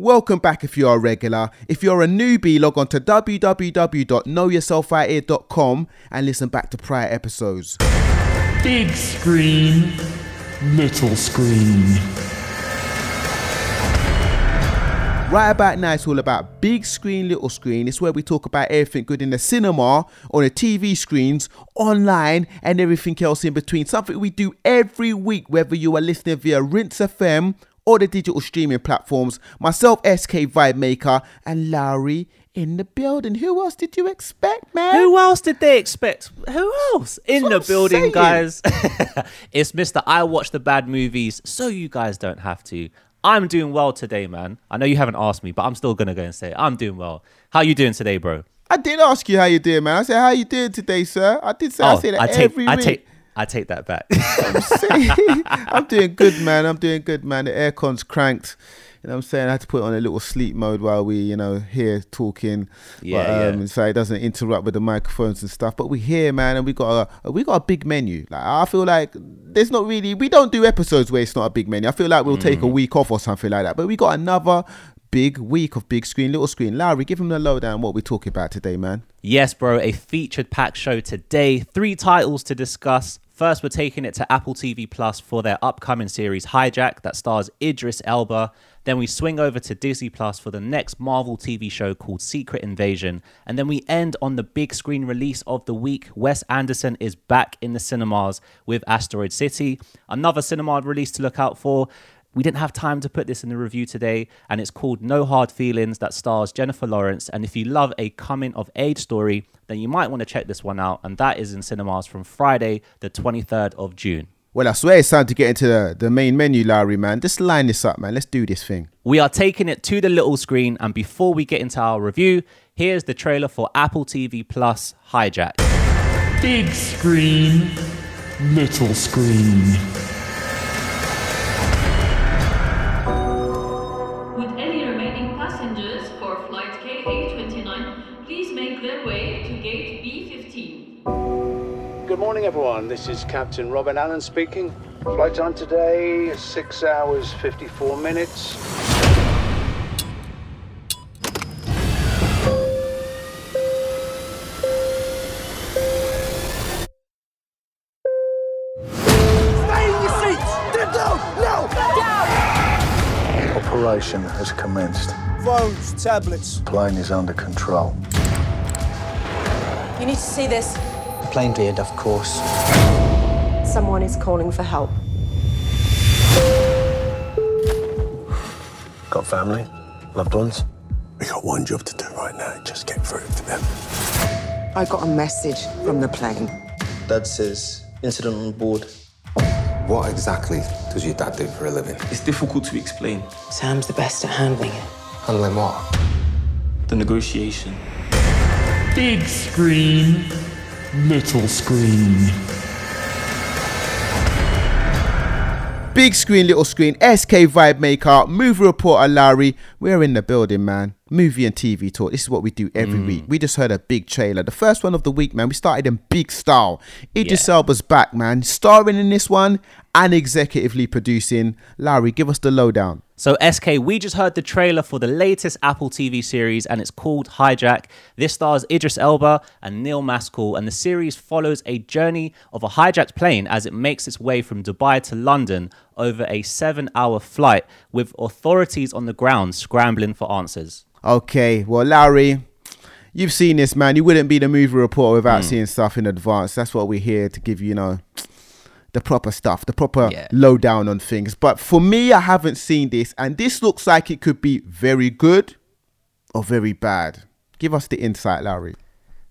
Welcome back if you're a regular. If you're a newbie, log on to www.knowyourselfouthere.com and listen back to prior episodes. Big screen, little screen. Right about now, it's all about big screen, little screen. It's where we talk about everything good in the cinema, on the TV screens, online, and everything else in between. Something we do every week, whether you are listening via Rinse FM or the digital streaming platforms. Myself, SK Vibemaker, and Lowery in the building. Who else did you expect, man? Who else did they expect? Who else in the I'm building, saying. guys? it's Mr. I watch the bad movies, so you guys don't have to. I'm doing well today, man. I know you haven't asked me, but I'm still gonna go and say it. I'm doing well. How you doing today, bro? I did ask you how you doing, man. I said, how you doing today, sir? I did say, I oh, say that Oh, I take, every I week. take, I take that back. I'm I'm doing good, man. I'm doing good, man. The aircon's cranked. You know what I'm saying? I had to put on a little sleep mode while we, you know, here talking. Yeah, but, um, yeah. So it doesn't interrupt with the microphones and stuff. But we here, man, and we got a we got a big menu. Like I feel like there's not really we don't do episodes where it's not a big menu. I feel like we'll take a Mm. week off or something like that. But we got another big week of big screen, little screen. Lowery, give him the lowdown. What we're talking about today, man? Yes, bro, a featured pack show today. Three titles to discuss. First, we're taking it to Apple TV Plus for their upcoming series Hijack that stars Idris Elba. Then we swing over to Disney Plus for the next Marvel TV show called Secret Invasion. And then we end on the big screen release of the week. Wes Anderson is back in the cinemas with Asteroid City. Another cinema release to look out for. We didn't have time to put this in the review today, and it's called No Hard Feelings that stars Jennifer Lawrence. And if you love a coming of age story, then you might want to check this one out. And that is in cinemas from Friday, the 23rd of June. Well, I swear it's time to get into the, the main menu, Larry, man. Just line this up, man. Let's do this thing. We are taking it to the little screen, and before we get into our review, here's the trailer for Apple TV Plus Hijack. Big screen, little screen. Everyone. This is Captain Robin Allen speaking. Flight time today is 6 hours 54 minutes. Operation has commenced. Phones, tablets. Plane is under control. You need to see this. Plane cleared, of course. Someone is calling for help. Got family? Loved ones? We got one job to do right now. Just get through to them. I got a message from the plane. Dad says incident on board. What exactly does your dad do for a living? It's difficult to explain. Sam's the best at handling it. Handling what? The negotiation. Big screen, little screen. Big screen, little screen, SK Vibemaker, movie reporter Larry. We're in the building, man. Movie and TV talk. This is what we do every week. Mm. We just heard a big trailer. The first one of the week, man. We started in big style. Idris Yeah. Elba's back, man. Starring in this one and executively producing. Larry, give us the lowdown. So, SK, we just heard the trailer for the latest Apple TV series, and it's called Hijack. This stars Idris Elba and Neil Maskell, and the series follows a journey of a hijacked plane as it makes its way from Dubai to London over a seven hour flight, with authorities on the ground scrambling for answers. Okay, well, Larry, you've seen this, man. You wouldn't be the movie reporter without Hmm. seeing stuff in advance. That's what we're here to give you, you know, the proper stuff, the proper Yeah. lowdown on things. But for me, I haven't seen this, and this looks like it could be very good or very bad. Give us the insight, Larry.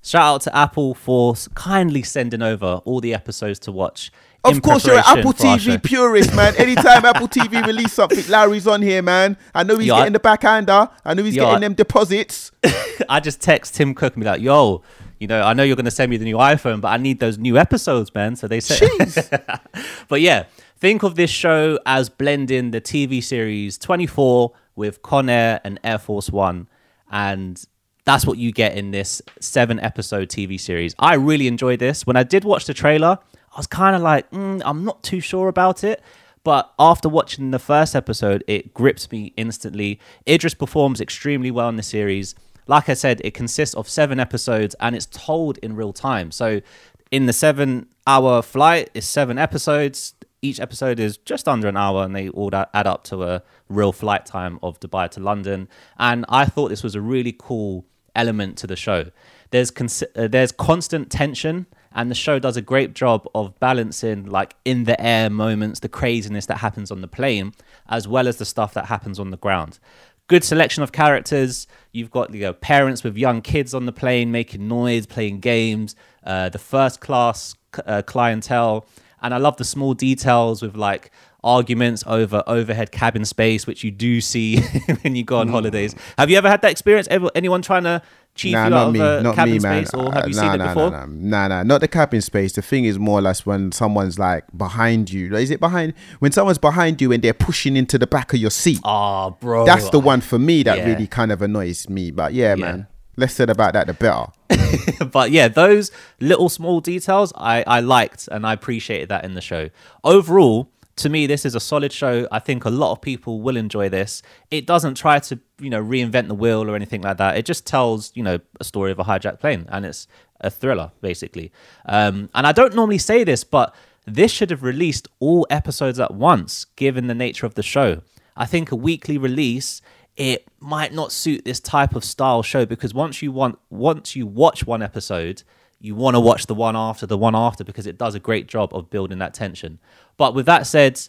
Shout out to Apple for kindly sending over all the episodes to watch. Of course, you're an Apple TV purist, man. Anytime Apple TV release something, Larry's on here, man. I know he's Yo, getting the backhander. I know he's Yo, getting them deposits. I just text Tim Cook and be like, "Yo, you know, I know you're going to send me the new iPhone, but I need those new episodes, man." So they said, but yeah, think of this show as blending the TV series 24 with Con Air and Air Force One, and that's what you get in this seven episode TV series. I really enjoyed this. When I did watch the trailer, I was kind of like, mm, I'm not too sure about it. But after watching the first episode, it grips me instantly. Idris performs extremely well in the series. Like I said, it consists of seven episodes and it's told in real time. So, in the seven hour flight, it's seven episodes. Each episode is just under an hour and they all add up to a real flight time of Dubai to London. And I thought this was a really cool element to the show. There's cons- uh, there's constant tension and the show does a great job of balancing like in the air moments, the craziness that happens on the plane, as well as the stuff that happens on the ground. Good selection of characters. You've got you know, parents with young kids on the plane making noise, playing games. Uh, the first class uh, clientele, and I love the small details with like arguments over overhead cabin space, which you do see when you go on holidays. Have you ever had that experience? Ever anyone trying to chief Nah, you not out me, of a not cabin me, man. space, or Uh, have you nah, seen it nah, before? Nah, nah, nah, not the cabin space. The thing is more or less when someone's like behind you. Is it behind? When someone's behind you and they're pushing into the back of your seat. Oh, bro. That's the one for me that Yeah. really kind of annoys me. But yeah, man, less said about that, the better. but yeah, those little small details I, I liked and I appreciated that in the show. Overall, to me, this is a solid show. I think a lot of people will enjoy this. It doesn't try to, you know, reinvent the wheel or anything like that. It just tells, you know, a story of a hijacked plane and it's a thriller, basically. Um, and I don't normally say this, but this should have released all episodes at once, given the nature of the show. I think a weekly release it might not suit this type of style show because once you want once you watch one episode you want to watch the one after the one after because it does a great job of building that tension but with that said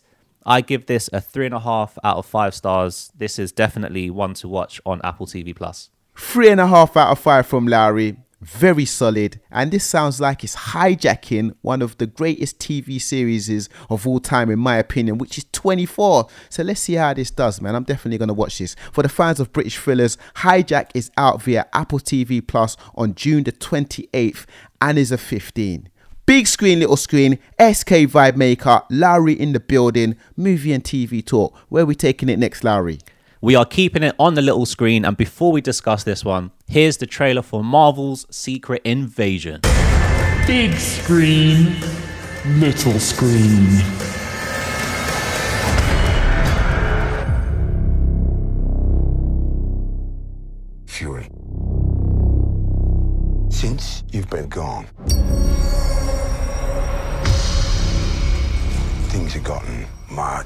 i give this a three and a half out of five stars this is definitely one to watch on apple tv Plus. Three and a half out of five from Lowery. Very solid. And this sounds like it's hijacking one of the greatest TV series of all time, in my opinion, which is 24. So let's see how this does, man. I'm definitely going to watch this. For the fans of British thrillers, Hijack is out via Apple TV Plus on June the 28th and is a 15. Big screen, little screen, SK Vibe Maker, Lowery in the building, movie and TV talk. Where are we taking it next, Lowery? we are keeping it on the little screen and before we discuss this one here's the trailer for marvel's secret invasion Big screen, little screen.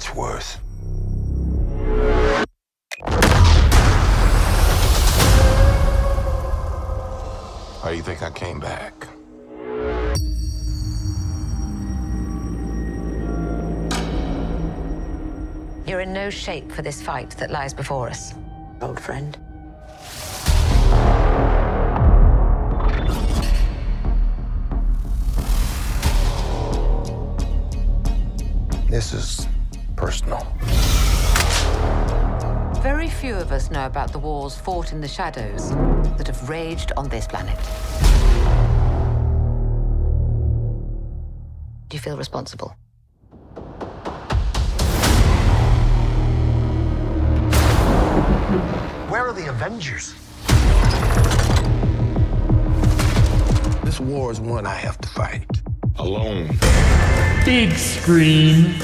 Much worse. How do you think I came back? You're in no shape for this fight that lies before us, old friend. Few of us know about the wars fought in the shadows that have raged on this planet. Do you feel responsible? Where are the Avengers? This war is one I have to fight. Alone. Big screen,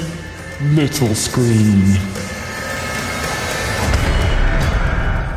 little screen.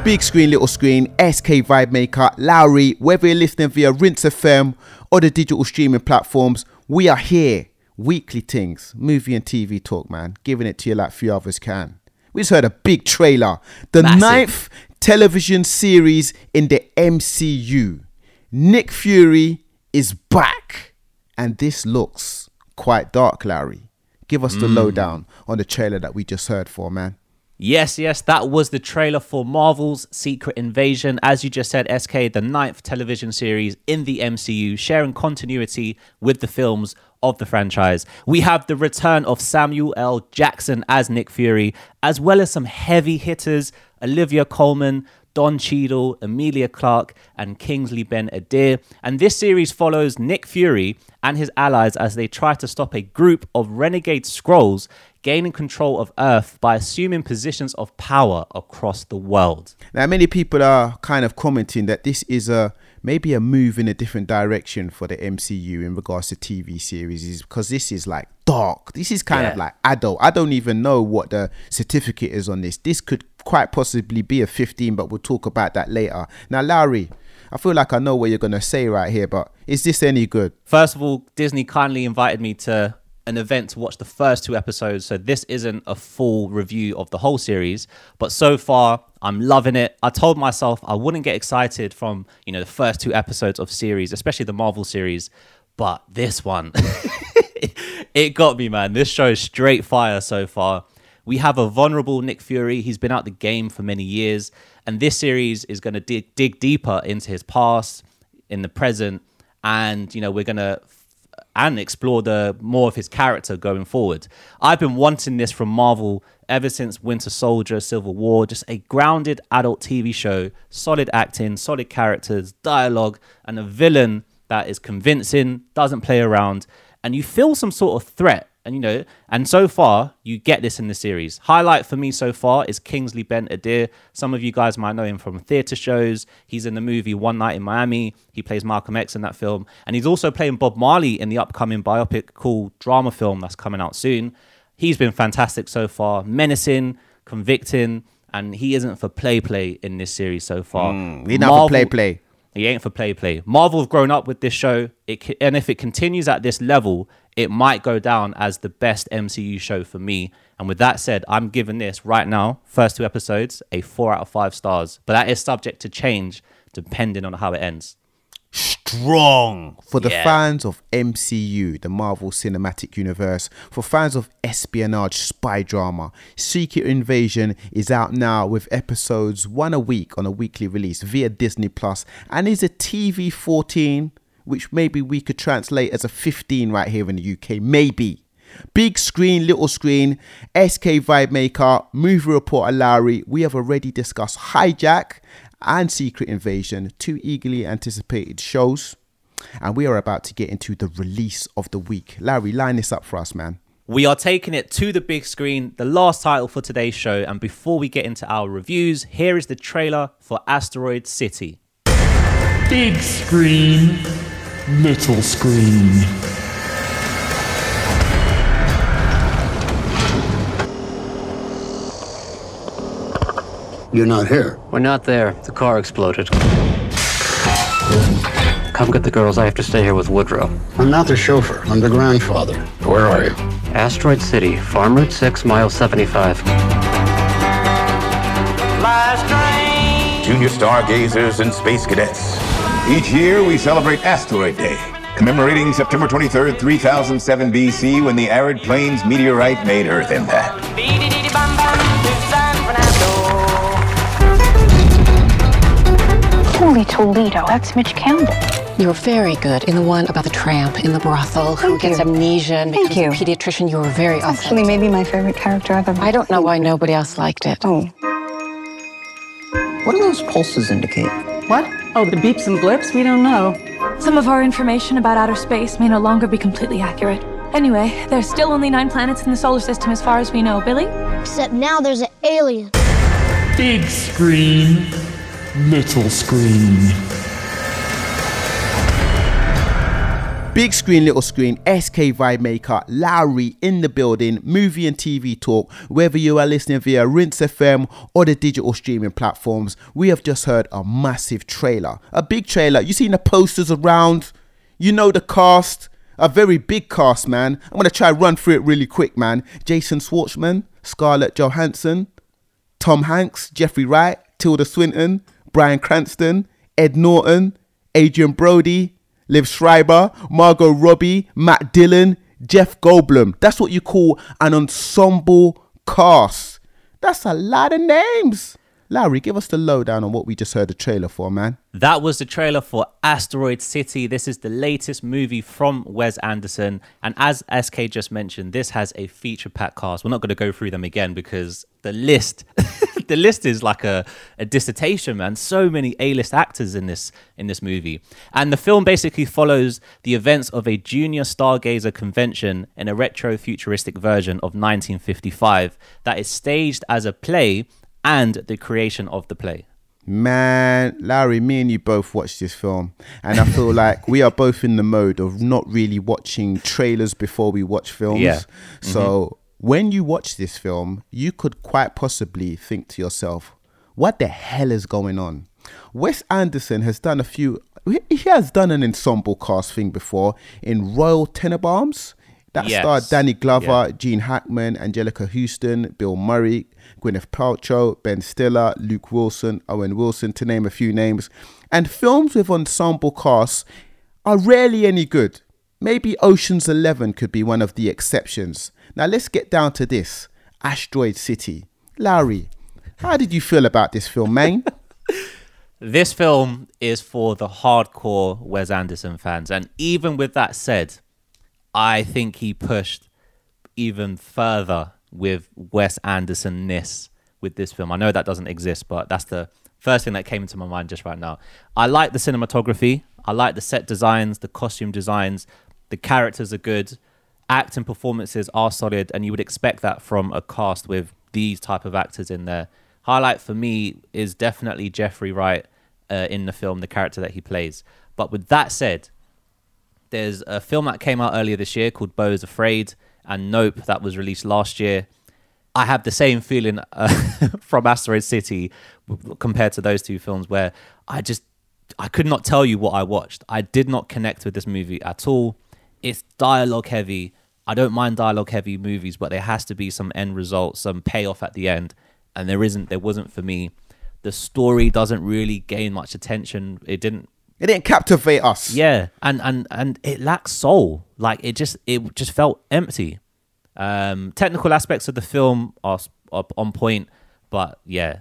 Big screen, little screen, SK Vibe Maker, Lowery, whether you're listening via Rinse FM or the digital streaming platforms, we are here. Weekly things, movie and TV talk, man. Giving it to you like few others can. We just heard a big trailer. The Massive. ninth television series in the MCU. Nick Fury is back. And this looks quite dark, Larry. Give us the hmm. lowdown on the trailer that we just heard for, man. Yes, yes, that was the trailer for Marvel's Secret Invasion. As you just said, SK, the ninth television series in the MCU, sharing continuity with the films of the franchise. We have the return of Samuel L. Jackson as Nick Fury, as well as some heavy hitters Olivia Colman, Don Cheadle, Emilia Clarke, and Kingsley Ben Adir. And this series follows Nick Fury and his allies as they try to stop a group of renegade Skrulls gaining control of Earth by assuming positions of power across the world. Now, many people are kind of commenting that this is a maybe a move in a different direction for the MCU in regards to TV series is because this is like dark. This is kind of Yeah. like adult. I don't even know what the certificate is on this. This could quite possibly be a 15, but we'll talk about that later. Now, Lowery, I feel like I know what you're going to say right here, but is this any good? First of all, Disney kindly invited me to an event to watch the first two episodes. So this isn't a full review of the whole series, but so far I'm loving it. I told myself I wouldn't get excited from, you know, the first two episodes of series, especially the Marvel series, but this one it got me, man. This show is straight fire so far. We have a vulnerable Nick Fury. He's been out the game for many years, and this series is going to dig, dig deeper into his past, in the present, and you know we're going to and explore the more of his character going forward. I've been wanting this from Marvel ever since Winter Soldier, Civil War, just a grounded adult TV show, solid acting, solid characters, dialogue, and a villain that is convincing, doesn't play around, and you feel some sort of threat. And you know, and so far you get this in the series. Highlight for me so far is Kingsley Ben Adir. Some of you guys might know him from theater shows. He's in the movie One Night in Miami. He plays Malcolm X in that film, and he's also playing Bob Marley in the upcoming biopic called Drama Film that's coming out soon. He's been fantastic so far, menacing, convicting, and he isn't for play play in this series so far. Hmm, he not for play play. He ain't for play play. Marvel have grown up with this show, it, and if it continues at this level, it might go down as the best MCU show for me. And with that said, I'm giving this right now, first two episodes, a four out of five stars. But that is subject to change depending on how it ends. strong for the Yeah. fans of MCU, the Marvel Cinematic Universe, for fans of espionage spy drama. Secret Invasion is out now with episodes one a week on a weekly release via Disney Plus and is a TV 14, which maybe we could translate as a 15 right here in the UK. Maybe. Big screen, little screen, SK Vibemaker, movie reporter Lowery. We have already discussed Hijack and Secret Invasion, two eagerly anticipated shows. And we are about to get into the release of the week. Larry, line this up for us, man. We are taking it to the big screen, the last title for today's show. And before we get into our reviews, here is the trailer for Asteroid City. Big screen, little screen. You're not here. We're not there. The car exploded. Come get the girls. I have to stay here with Woodrow. I'm not the chauffeur. I'm the grandfather. Where are you? Asteroid City, Farm Route 6, mile 75. Junior stargazers and space cadets. Each year we celebrate Asteroid Day, commemorating September 23rd, 3007 BC, when the arid plains meteorite made Earth impact. Holy Toledo, that's Midge Campbell. You were very good in the one about the tramp in the brothel who Thank gets you. amnesia and Thank becomes you. a pediatrician. You were very It's actually maybe my favorite character I've ever I don't know why nobody else liked it. Oh. What do those pulses indicate? What? Oh, the beeps and blips? We don't know. Some of our information about outer space may no longer be completely accurate. Anyway, there's still only nine planets in the solar system as far as we know, Billy. Except now there's an alien. Big screen, little screen. Big screen, little screen, SK Vibe Maker, Lowery in the building, movie and TV talk. Whether you are listening via Rinse FM or the digital streaming platforms, we have just heard a massive trailer. A big trailer. You've seen the posters around? You know the cast. A very big cast, man. I'm gonna try and run through it really quick, man. Jason Schwartzman, Scarlett Johansson, Tom Hanks, Jeffrey Wright, Tilda Swinton, Bryan Cranston, Ed Norton, Adrien Brody, Liev Schreiber, Margot Robbie, Matt Dillon, Jeff Goldblum. That's what you call an ensemble cast. That's a lot of names. Larry, give us the lowdown on what we just heard the trailer for, man. That was the trailer for Asteroid City. This is the latest movie from Wes Anderson. And as SK just mentioned, this has a feature pack cast. We're not going to go through them again because the list the list is like a, a dissertation, man. So many A-list actors in this in this movie. And the film basically follows the events of a junior stargazer convention in a retro futuristic version of 1955 that is staged as a play and the creation of the play. Man, Larry, me and you both watched this film, and I feel like we are both in the mode of not really watching trailers before we watch films. Yeah. So mm-hmm. When you watch this film, you could quite possibly think to yourself, what the hell is going on? Wes Anderson has done a few, he has done an ensemble cast thing before in Royal Tenenbaums. That Yes. starred Danny Glover, Yeah. Gene Hackman, Anjelica Huston, Bill Murray, Gwyneth Paltrow, Ben Stiller, Luke Wilson, Owen Wilson, to name a few names. And films with ensemble casts are rarely any good. Maybe Ocean's Eleven could be one of the exceptions. Now let's get down to this Asteroid City. Larry, how did you feel about this film, man? This film is for the hardcore Wes Anderson fans. And even with that said, I think he pushed even further with Wes Anderson ness with this film. I know that doesn't exist, but that's the first thing that came into my mind just right now. I like the cinematography, I like the set designs, the costume designs, the characters are good, acting performances are solid, and you would expect that from a cast with these type of actors in there. Highlight for me is definitely Jeffrey Wright uh, in the film, the character that he plays. But with that said, there's a film that came out earlier this year called Beau is Afraid and Nope that was released last year. I have the same feeling uh, from Asteroid City compared to those two films where I just I could not tell you what I watched. I did not connect with this movie at all. It's dialogue heavy. I don't mind dialogue heavy movies, but there has to be some end result, some payoff at the end, and there isn't. There wasn't for me. The story doesn't really gain much attention. It didn't It didn't captivate us. yeah, and and and it lacks soul. Like it just it just felt empty. Um, technical aspects of the film are, are on point, but yeah,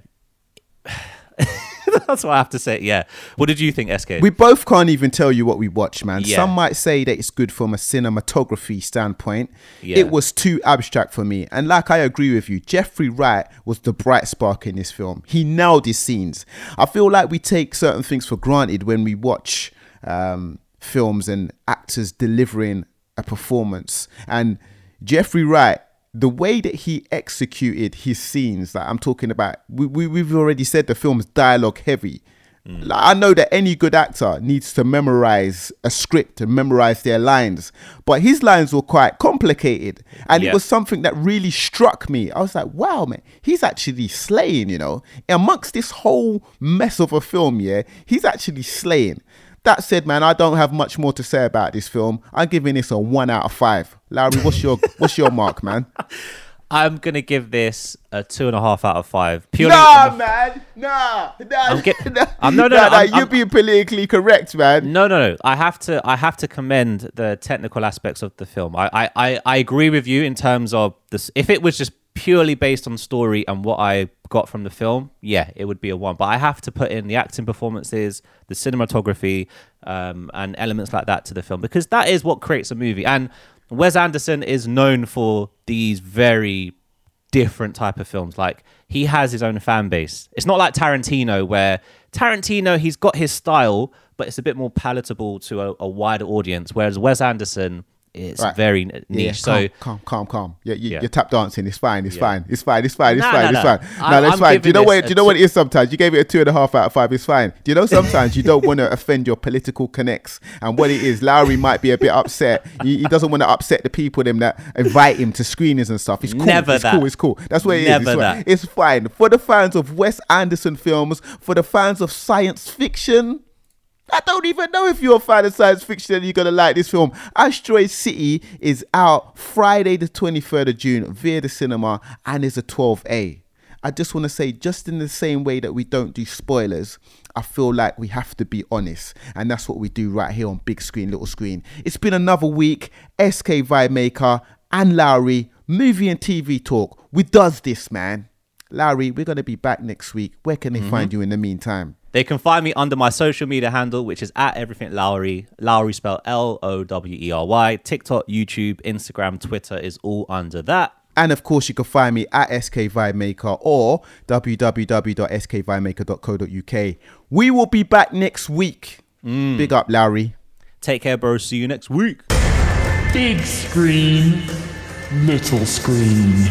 that's what I have to say. Yeah, what did you think, SK? We both can't even tell you what we watched, man. Yeah. Some might say that it's good from a cinematography standpoint. Yeah. It was too abstract for me. And like I agree with you, Jeffrey Wright was the bright spark in this film. He nailed his scenes. I feel like we take certain things for granted when we watch um, films and actors delivering a performance. And Jeffrey Wright, the way that he executed his scenes, like I'm talking about, we, we, we've already said the film's dialogue heavy. Mm. Like, I know that any good actor needs to memorize a script and memorize their lines, but his lines were quite complicated. And Yeah. it was something that really struck me. I was like, wow, man, he's actually slaying, you know, amongst this whole mess of a film, yeah, he's actually slaying. That said, man, I don't have much more to say about this film. I'm giving this a one out of five. Larry, what's your what's your mark, man? I'm gonna give this a two and a half out of five. Purely Nah, the- man, nah, nah. I'm get- nah, I'm- no, no, nah, no, nah, you're being politically correct, man. No, no, no. I have to. I have to commend the technical aspects of the film. I, I, I, I agree with you in terms of this. If it was just purely based on story and what I got from the film, yeah, it would be a one. But I have to put in the acting performances, the cinematography, um, and elements like that to the film because that is what creates a movie. And Wes Anderson is known for these very different type of films. Like he has his own fan base. It's not like Tarantino where Tarantino he's got his style, but it's a bit more palatable to a, a wider audience. Whereas Wes Anderson, it's Right. very niche. Yeah, so calm, calm, calm, calm. Yeah, you, Yeah. you're tap dancing. It's fine. It's Yeah. fine. It's fine. It's fine. It's Nah, fine. nah, It's nah. fine. No, that's I'm fine. Do you know what? Do you know what it is? Sometimes you gave it a two and a half out of five. It's fine. Do you know sometimes you don't want to offend your political connects, and what it is, Lowery might be a bit upset. He, he doesn't want to upset the people them that invite him to screenings and stuff. It's cool. Never it's that. cool. It's cool. That's what it is. Never It's, fine. that. it's fine for the fans of Wes Anderson films, for the fans of science fiction. I don't even know if you're a fan of science fiction and you're gonna like this film. Asteroid City is out Friday the 23rd of June via the cinema and is a 12A. I just want to say, just in the same way that we don't do spoilers, I feel like we have to be honest, and that's what we do right here on Big Screen, Little Screen. It's been another week. SK Vibemaker and Lowery, movie and TV talk. We does this, man. Lowery, we're gonna be back next week. Where can they mm-hmm. find you in the meantime? They can find me under my social media handle, which is at everything Lowery. Lowery spelled L O W E R Y. TikTok, YouTube, Instagram, Twitter is all under that. And of course, you can find me at SK Vibemaker or www.skvibemaker.co.uk. We will be back next week. Mm. Big up, Larry. Take care, bro. See you next week. Big screen, little screen.